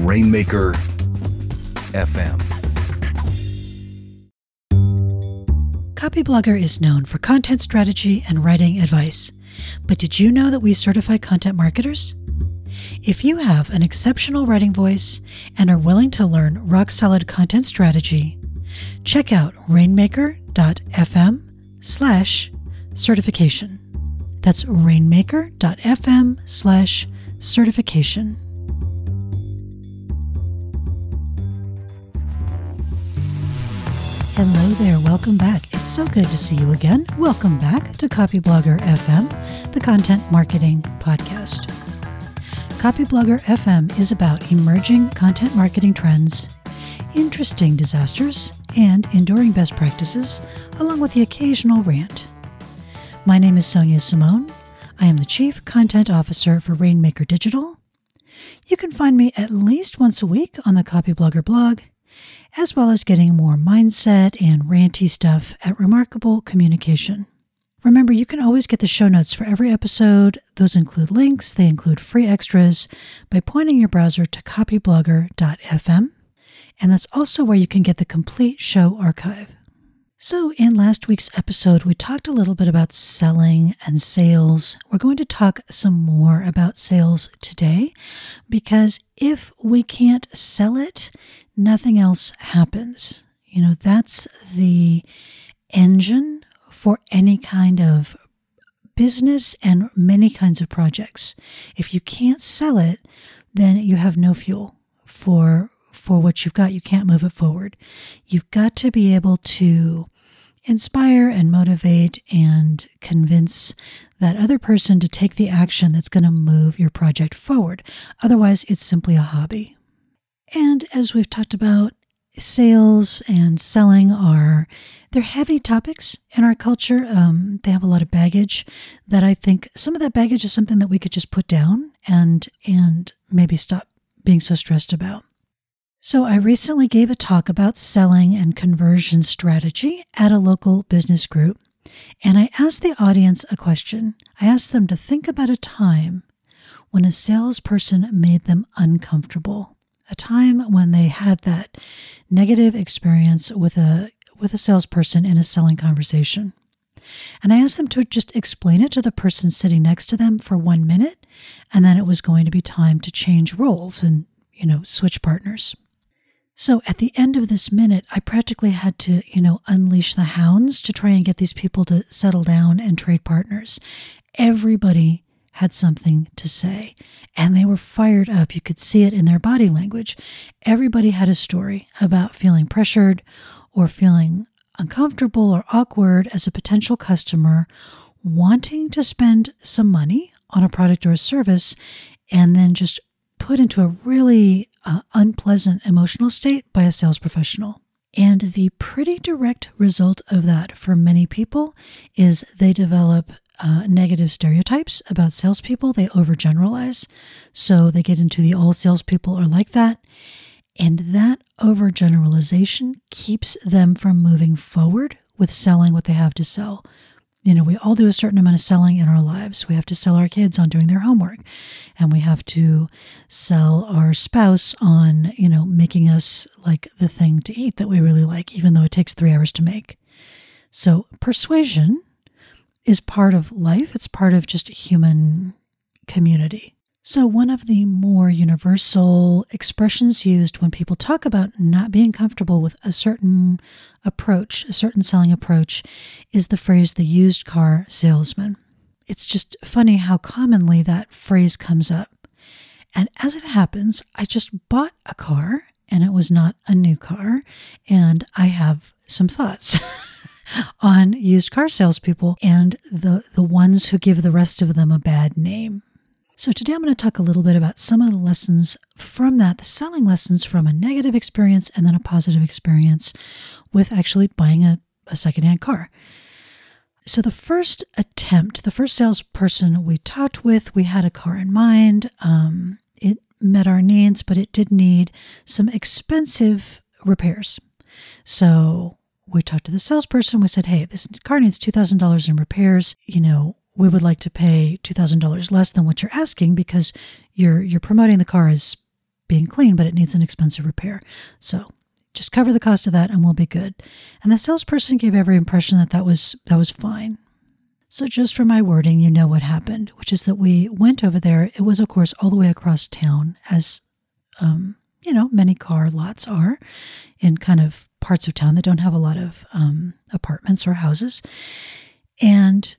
Rainmaker FM. Copyblogger is known for content strategy and writing advice. But did you know that we certify content marketers? If you have an exceptional writing voice and are willing to learn rock solid content strategy, check out rainmaker.fm slash certification. That's rainmaker.fm slash certification. Hello there, welcome back. It's so good to see you again. Welcome back to Copyblogger FM, the content marketing podcast. Copyblogger FM is about emerging content marketing trends, interesting disasters, and enduring best practices, along with the occasional rant. My name is Sonia Simone. I am the Chief Content Officer for Rainmaker Digital. You can find me at least once a week on the Copyblogger blog, as well as getting more mindset and ranty stuff at Remarkable Communication. Remember, you can always get the show notes for every episode. Those include links, they include free extras by pointing your browser to copyblogger.fm. And that's also where you can get the complete show archive. So, in last week's episode, we talked a little bit about selling and sales. We're going to talk some more about sales today because if we can't sell it, nothing else happens. You know, that's the engine for any kind of business and many kinds of projects. If you can't sell it, then you have no fuel for for what you've got. You can't move it forward. You've got to be able to inspire and motivate and convince that other person to take the action that's going to move your project forward. Otherwise, it's simply a hobby. And as we've talked about, sales and selling are they're heavy topics in our culture. Um, they have a lot of baggage that I think some of that baggage is something that we could just put down and and maybe stop being so stressed about. So I recently gave a talk about selling and conversion strategy at a local business group, and I asked the audience a question. I asked them to think about a time when a salesperson made them uncomfortable a time when they had that negative experience with a with a salesperson in a selling conversation. And I asked them to just explain it to the person sitting next to them for one minute, and then it was going to be time to change roles and, you know, switch partners. So at the end of this minute, I practically had to, you know, unleash the hounds to try and get these people to settle down and trade partners. Everybody had something to say, and they were fired up. You could see it in their body language. Everybody had a story about feeling pressured or feeling uncomfortable or awkward as a potential customer, wanting to spend some money on a product or a service, and then just put into a really uh, unpleasant emotional state by a sales professional. And the pretty direct result of that for many people is they develop uh, negative stereotypes about salespeople. They overgeneralize. So they get into the all salespeople are like that. And that overgeneralization keeps them from moving forward with selling what they have to sell. You know, we all do a certain amount of selling in our lives. We have to sell our kids on doing their homework, and we have to sell our spouse on, you know, making us like the thing to eat that we really like, even though it takes three hours to make. So, persuasion is part of life, it's part of just human community. So, one of the more universal expressions used when people talk about not being comfortable with a certain approach, a certain selling approach, is the phrase the used car salesman. It's just funny how commonly that phrase comes up. And as it happens, I just bought a car and it was not a new car, and I have some thoughts. on used car salespeople and the, the ones who give the rest of them a bad name. So, today I'm going to talk a little bit about some of the lessons from that, the selling lessons from a negative experience and then a positive experience with actually buying a, a secondhand car. So, the first attempt, the first salesperson we talked with, we had a car in mind. Um, it met our needs, but it did need some expensive repairs. So, we talked to the salesperson. We said, hey, this car needs $2,000 in repairs. You know, we would like to pay $2,000 less than what you're asking because you're, you're promoting the car as being clean, but it needs an expensive repair. So just cover the cost of that and we'll be good. And the salesperson gave every impression that that was that was fine. So just for my wording, you know what happened, which is that we went over there. It was, of course, all the way across town, as um, you know, many car lots are in kind of parts of town that don't have a lot of um, apartments or houses. And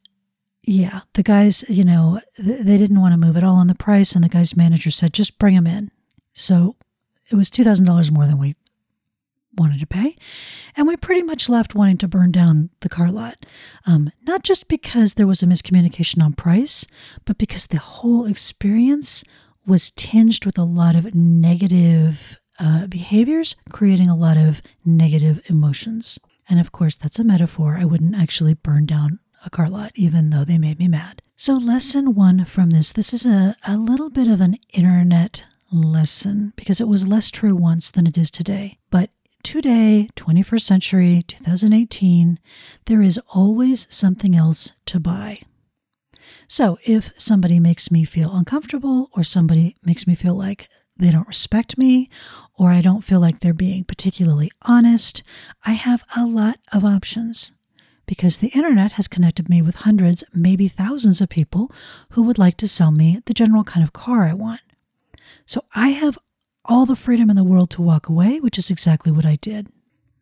yeah, the guys, you know, th- they didn't want to move at all on the price. And the guy's manager said, just bring them in. So it was $2,000 more than we wanted to pay. And we pretty much left wanting to burn down the car lot. Um, not just because there was a miscommunication on price, but because the whole experience was tinged with a lot of negative uh, behaviors, creating a lot of negative emotions. And of course, that's a metaphor. I wouldn't actually burn down a car lot, even though they made me mad. So, lesson one from this this is a, a little bit of an internet lesson because it was less true once than it is today. But today, 21st century, 2018, there is always something else to buy. So, if somebody makes me feel uncomfortable or somebody makes me feel like they don't respect me or I don't feel like they're being particularly honest, I have a lot of options because the internet has connected me with hundreds, maybe thousands of people who would like to sell me the general kind of car I want. So I have all the freedom in the world to walk away, which is exactly what I did.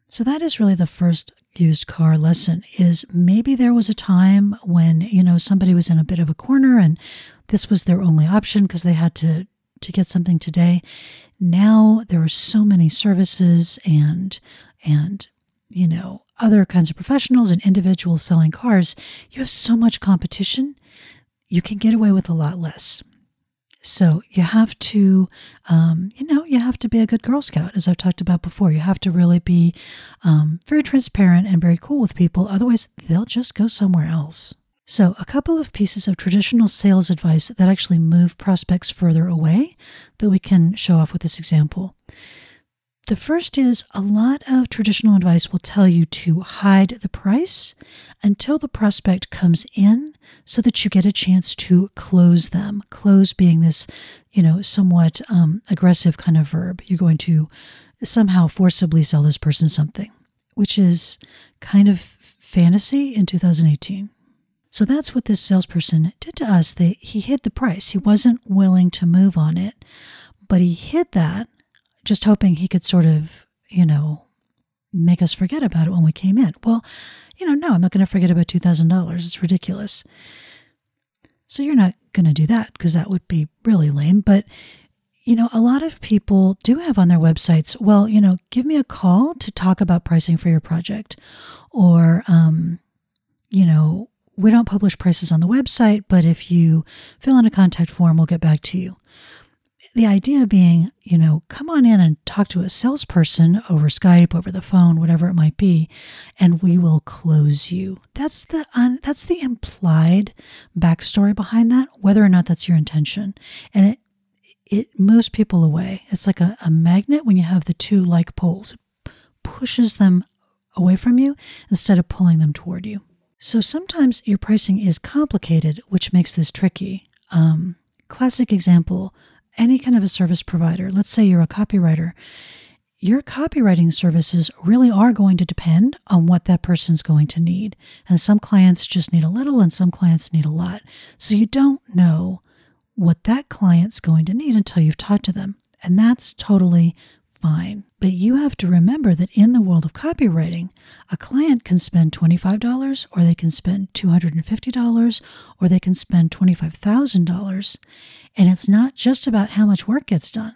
So that is really the first used car lesson is maybe there was a time when, you know, somebody was in a bit of a corner and this was their only option because they had to to get something today. Now there are so many services and and you know, other kinds of professionals and individuals selling cars, you have so much competition, you can get away with a lot less. So you have to, um, you know, you have to be a good Girl Scout, as I've talked about before. You have to really be um, very transparent and very cool with people. Otherwise, they'll just go somewhere else. So, a couple of pieces of traditional sales advice that actually move prospects further away that we can show off with this example. The first is a lot of traditional advice will tell you to hide the price until the prospect comes in so that you get a chance to close them. Close being this, you know, somewhat um, aggressive kind of verb. You're going to somehow forcibly sell this person something, which is kind of fantasy in 2018. So that's what this salesperson did to us. They, he hid the price. He wasn't willing to move on it, but he hid that just hoping he could sort of, you know, make us forget about it when we came in. Well, you know, no, I'm not going to forget about $2,000. It's ridiculous. So you're not going to do that because that would be really lame. But, you know, a lot of people do have on their websites, well, you know, give me a call to talk about pricing for your project. Or, um, you know, we don't publish prices on the website, but if you fill in a contact form, we'll get back to you. The idea being, you know, come on in and talk to a salesperson over Skype, over the phone, whatever it might be, and we will close you. That's the un, that's the implied backstory behind that, whether or not that's your intention, and it it moves people away. It's like a, a magnet when you have the two like poles, it pushes them away from you instead of pulling them toward you. So sometimes your pricing is complicated, which makes this tricky. Um, classic example any kind of a service provider, let's say you're a copywriter, your copywriting services really are going to depend on what that person's going to need. And some clients just need a little and some clients need a lot. So you don't know what that client's going to need until you've talked to them. And that's totally fine. But you have to remember that in the world of copywriting, a client can spend $25 or they can spend $250 or they can spend $25,000. And it's not just about how much work gets done.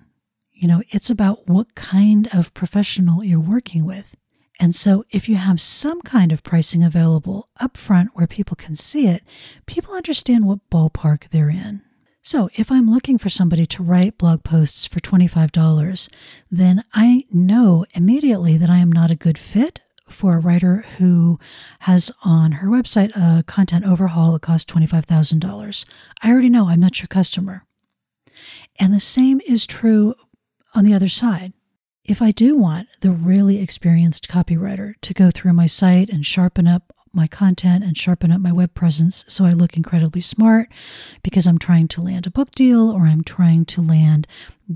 You know, it's about what kind of professional you're working with. And so, if you have some kind of pricing available upfront where people can see it, people understand what ballpark they're in. So, if I'm looking for somebody to write blog posts for $25, then I know immediately that I am not a good fit for a writer who has on her website a content overhaul that costs $25,000. I already know I'm not your customer. And the same is true on the other side. If I do want the really experienced copywriter to go through my site and sharpen up my content and sharpen up my web presence so I look incredibly smart because I'm trying to land a book deal or I'm trying to land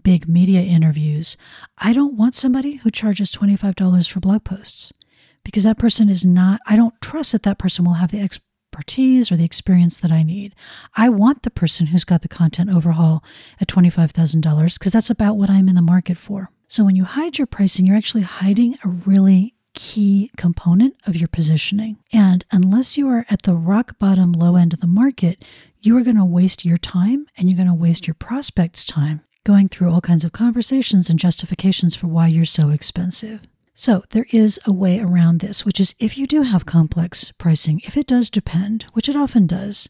big media interviews. I don't want somebody who charges $25 for blog posts because that person is not, I don't trust that that person will have the expertise or the experience that I need. I want the person who's got the content overhaul at $25,000 because that's about what I'm in the market for. So when you hide your pricing, you're actually hiding a really key component of your positioning. And unless you are at the rock bottom low end of the market, you are going to waste your time and you're going to waste your prospects' time going through all kinds of conversations and justifications for why you're so expensive. So, there is a way around this, which is if you do have complex pricing, if it does depend, which it often does,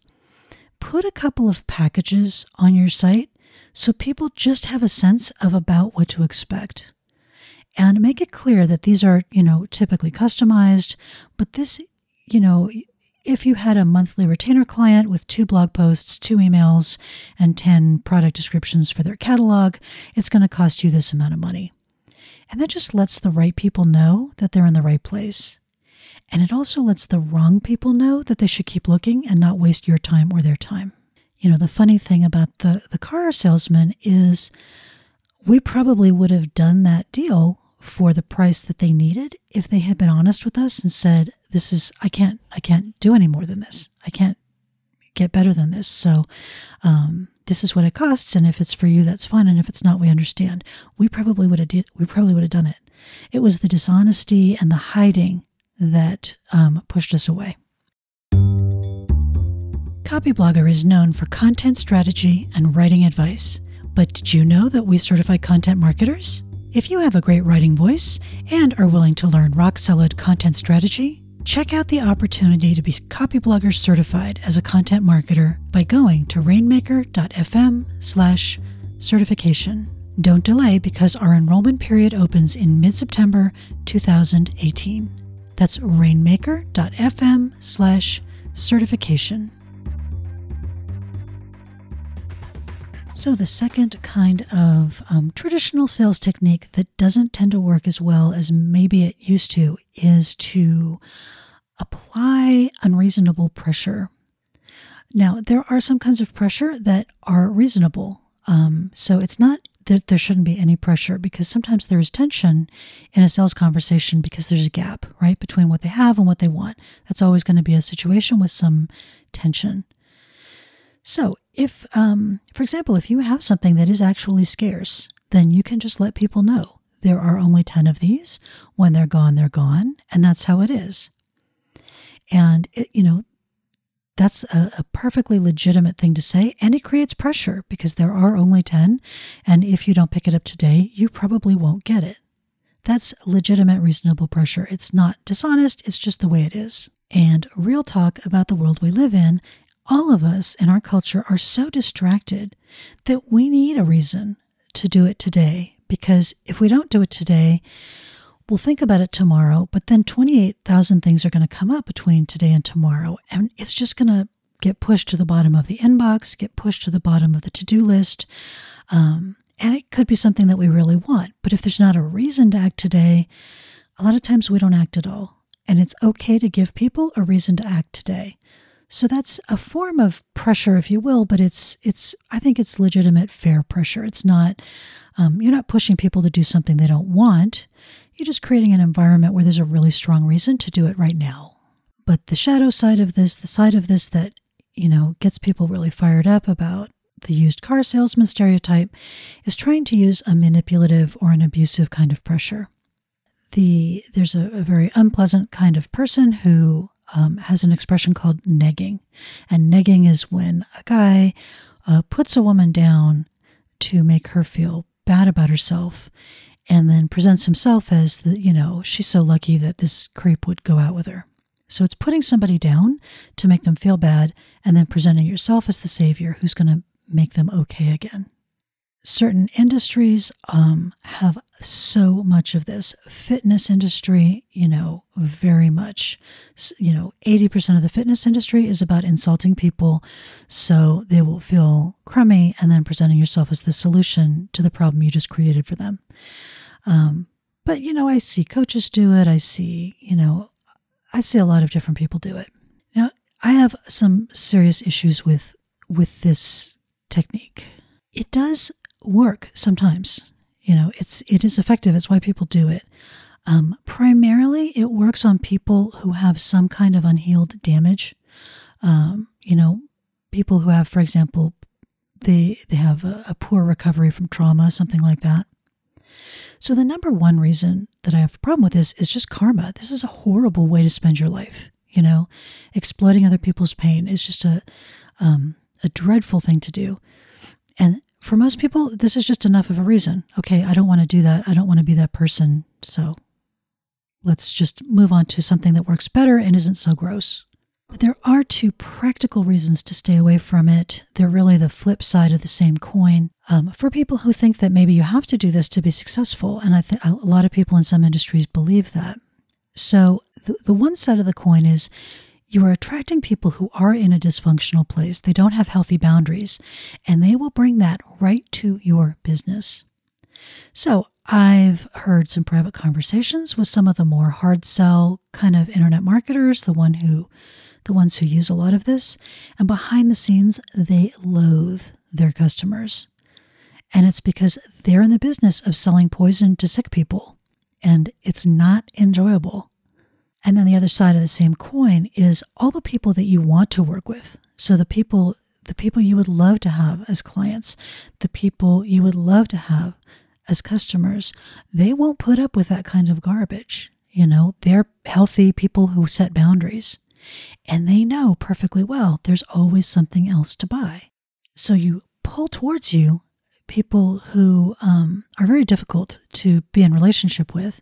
put a couple of packages on your site so people just have a sense of about what to expect. And make it clear that these are, you know, typically customized, but this, you know, if you had a monthly retainer client with two blog posts, two emails, and 10 product descriptions for their catalog, it's going to cost you this amount of money. And that just lets the right people know that they're in the right place. And it also lets the wrong people know that they should keep looking and not waste your time or their time. You know, the funny thing about the, the car salesman is we probably would have done that deal for the price that they needed if they had been honest with us and said, This is, I can't, I can't do any more than this. I can't get better than this. So, um, this is what it costs. And if it's for you, that's fine. And if it's not, we understand. We probably would have did, we probably would have done it. It was the dishonesty and the hiding that um, pushed us away. Copyblogger is known for content strategy and writing advice. But did you know that we certify content marketers? If you have a great writing voice and are willing to learn rock solid content strategy, check out the opportunity to be Copyblogger certified as a content marketer by going to rainmaker.fm/slash certification. Don't delay because our enrollment period opens in mid September 2018. That's rainmaker.fm slash certification. So, the second kind of um, traditional sales technique that doesn't tend to work as well as maybe it used to is to apply unreasonable pressure. Now, there are some kinds of pressure that are reasonable. Um, so, it's not that there shouldn't be any pressure because sometimes there is tension in a sales conversation because there's a gap, right, between what they have and what they want. That's always going to be a situation with some tension. So, if, um, for example, if you have something that is actually scarce, then you can just let people know there are only 10 of these. When they're gone, they're gone. And that's how it is. And, it, you know, that's a, a, perfectly legitimate thing to say. And it creates pressure because there are only 10. And if you don't pick it up today, you probably won't get it. That's legitimate, reasonable pressure. It's not dishonest, it's just the way it is. And real talk about the world we live in all of us in our culture are so distracted that we need a reason to do it today. Because if we don't do it today, we'll think about it tomorrow, but then 28,000 things are going to come up between today and tomorrow. And it's just going to get pushed to the bottom of the inbox, get pushed to the bottom of the to do list. Um, and it could be something that we really want. But if there's not a reason to act today, a lot of times we don't act at all. And it's okay to give people a reason to act today. So that's a form of pressure, if you will, but it's it's I think it's legitimate, fair pressure. It's not um, you're not pushing people to do something they don't want. You're just creating an environment where there's a really strong reason to do it right now. But the shadow side of this, the side of this that you know gets people really fired up about the used car salesman stereotype, is trying to use a manipulative or an abusive kind of pressure. The there's a, a very unpleasant kind of person who um, has an expression called negging. And negging is when a guy uh, puts a woman down to make her feel bad about herself and then presents himself as the, you know, she's so lucky that this creep would go out with her. So it's putting somebody down to make them feel bad and then presenting yourself as the savior who's going to make them okay again certain industries um, have so much of this fitness industry you know very much you know 80% of the fitness industry is about insulting people so they will feel crummy and then presenting yourself as the solution to the problem you just created for them um, but you know i see coaches do it i see you know I see a lot of different people do it. Now, I have some serious issues with with this technique. It does work sometimes. You know, it's it is effective. It's why people do it. Um, primarily, it works on people who have some kind of unhealed damage. Um, you know, people who have, for example, they they have a, a poor recovery from trauma, something like that. So the number one reason that I have a problem with this is just karma. This is a horrible way to spend your life. You know, exploiting other people's pain is just a um, a dreadful thing to do. And for most people, this is just enough of a reason. Okay, I don't want to do that. I don't want to be that person. So let's just move on to something that works better and isn't so gross. But there are two practical reasons to stay away from it. They're really the flip side of the same coin. Um, for people who think that maybe you have to do this to be successful, and I think a lot of people in some industries believe that. So the, the one side of the coin is you are attracting people who are in a dysfunctional place. They don't have healthy boundaries, and they will bring that right to your business. So I've heard some private conversations with some of the more hard sell kind of internet marketers, the one who the ones who use a lot of this, and behind the scenes, they loathe their customers. And it's because they're in the business of selling poison to sick people, and it's not enjoyable. And then the other side of the same coin is all the people that you want to work with. So the people the people you would love to have as clients, the people you would love to have as customers, they won't put up with that kind of garbage. You know, they're healthy people who set boundaries. And they know perfectly well there's always something else to buy. So you pull towards you people who um, are very difficult to be in relationship with,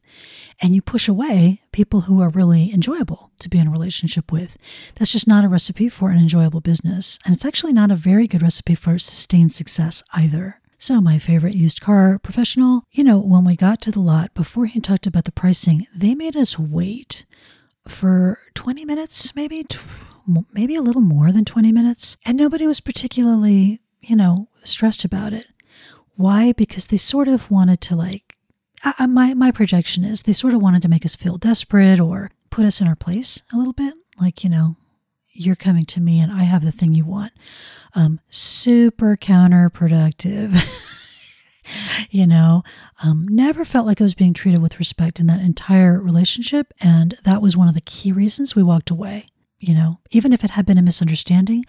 and you push away people who are really enjoyable to be in a relationship with. That's just not a recipe for an enjoyable business, and it's actually not a very good recipe for sustained success either. So, my favorite used car professional, you know, when we got to the lot, before he talked about the pricing, they made us wait for 20 minutes, maybe, maybe a little more than 20 minutes. And nobody was particularly, you know, stressed about it. Why? Because they sort of wanted to, like, uh, my, my projection is they sort of wanted to make us feel desperate or put us in our place a little bit. Like, you know, you're coming to me and I have the thing you want. Um, super counterproductive. you know, um, never felt like I was being treated with respect in that entire relationship. And that was one of the key reasons we walked away. You know, even if it had been a misunderstanding,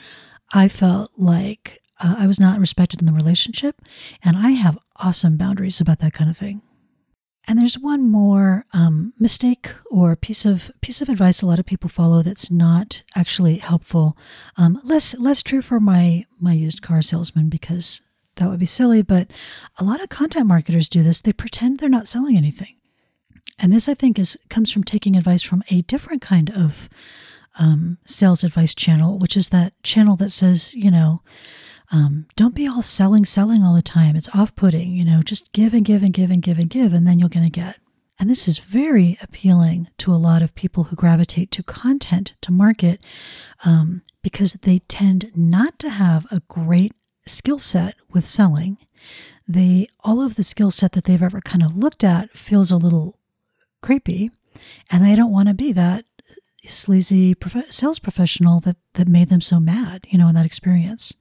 I felt like uh, I was not respected in the relationship. And I have awesome boundaries about that kind of thing. And there's one more um, mistake or piece of piece of advice a lot of people follow that's not actually helpful. Um, less less true for my my used car salesman because that would be silly, but a lot of content marketers do this. They pretend they're not selling anything. And this, I think, is comes from taking advice from a different kind of um, sales advice channel, which is that channel that says, you know, um, don't be all selling, selling all the time. It's off putting, you know, just give and give and give and give and give, and then you're going to get. And this is very appealing to a lot of people who gravitate to content to market um, because they tend not to have a great skill set with selling, they all of the skill set that they've ever kind of looked at feels a little creepy, and they don't want to be that sleazy prof- sales professional that that made them so mad, you know, in that experience.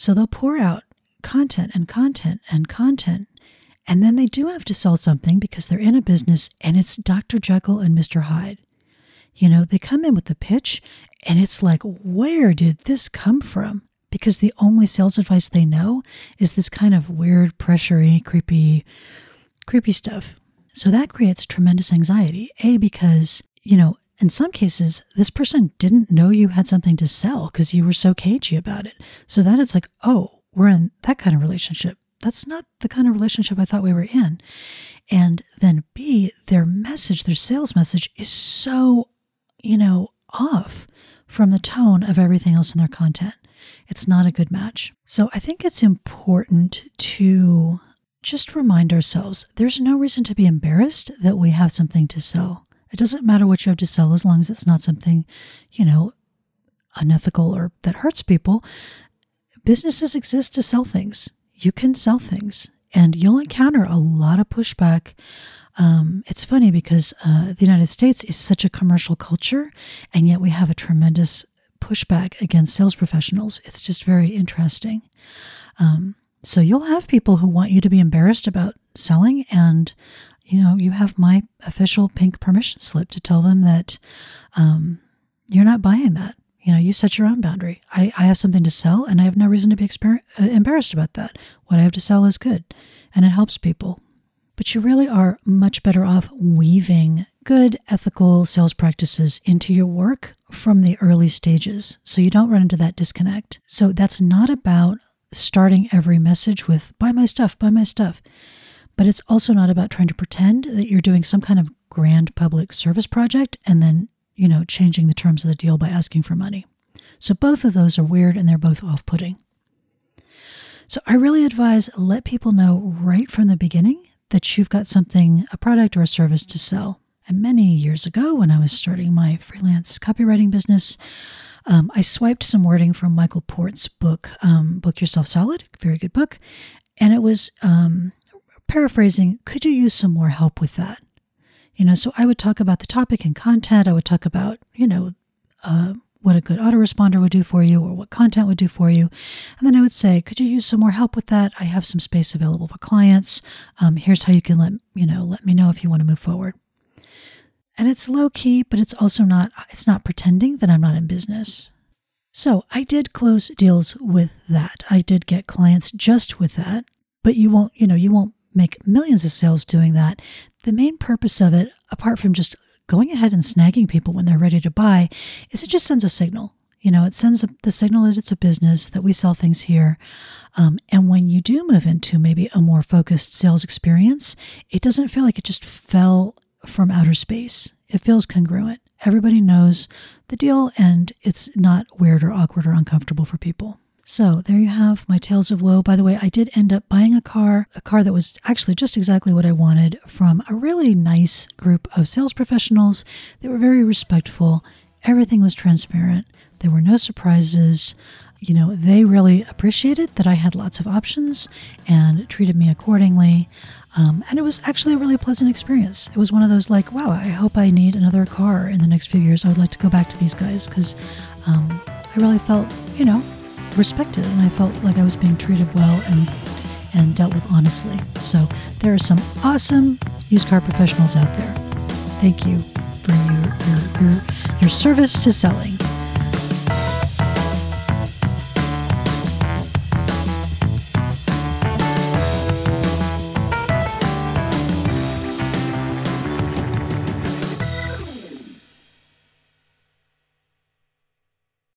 So they'll pour out content and content and content, and then they do have to sell something because they're in a business and it's Dr. Jekyll and Mr. Hyde. You know, they come in with the pitch and it's like, where did this come from? because the only sales advice they know is this kind of weird, pressury, creepy, creepy stuff. So that creates tremendous anxiety. A, because, you know, in some cases, this person didn't know you had something to sell because you were so cagey about it. So then it's like, oh, we're in that kind of relationship. That's not the kind of relationship I thought we were in. And then B, their message, their sales message is so, you know, off from the tone of everything else in their content it's not a good match. So I think it's important to just remind ourselves there's no reason to be embarrassed that we have something to sell. It doesn't matter what you have to sell as long as it's not something, you know, unethical or that hurts people. Businesses exist to sell things. You can sell things and you'll encounter a lot of pushback Um, it's funny because uh, the United States is such a commercial culture, and yet we have a tremendous pushback against sales professionals. It's just very interesting. Um, so you'll have people who want you to be embarrassed about selling, and you know you have my official pink permission slip to tell them that um, you're not buying that. You know, you set your own boundary. I, I have something to sell, and I have no reason to be exper- uh, embarrassed about that. What I have to sell is good, and it helps people. But you really are much better off weaving good ethical sales practices into your work from the early stages so you don't run into that disconnect. So that's not about starting every message with buy my stuff, buy my stuff. But it's also not about trying to pretend that you're doing some kind of grand public service project and then, you know, changing the terms of the deal by asking for money. So both of those are weird and they're both off putting. So I really advise let people know right from the beginning that you've got something, a product or a service to sell. And many years ago, when I was starting my freelance copywriting business, um, I swiped some wording from Michael Port's book, um, Book Yourself Solid, very good book. And it was um, paraphrasing, could you use some more help with that? You know, so I would talk about the topic and content. I would talk about, you know, uh, what a good autoresponder would do for you or what content would do for you. And then I would say, could you use some more help with that? I have some space available for clients. Um, here's how you can let, you know, let me know if you want to move forward. And it's low key, but it's also not, it's not pretending that I'm not in business. So I did close deals with that. I did get clients just with that, but you won't, you know, you won't make millions of sales doing that. The main purpose of it, apart from just going ahead and snagging people when they're ready to buy, is it just sends a signal. You know, it sends the signal that it's a business, that we sell things here. Um, and when you do move into maybe a more focused sales experience, it doesn't feel like it just fell from outer space. It feels congruent. Everybody knows the deal, and it's not weird or awkward or uncomfortable for people. So there you have my tales of woe. By the way, I did end up buying a car, a car that was actually just exactly what I wanted from a really nice group of sales professionals. They were very respectful. Everything was transparent. There were no surprises. You know, they really appreciated that I had lots of options and treated me accordingly. Um, and it was actually a really pleasant experience. It was one of those like, wow, I hope I need another car in the next few years. I would like to go back to these guys because um, I really felt, you know, respected and I felt like I was being treated well and and dealt with honestly. So there are some awesome used car professionals out there. Thank you for your your, your, your service to selling.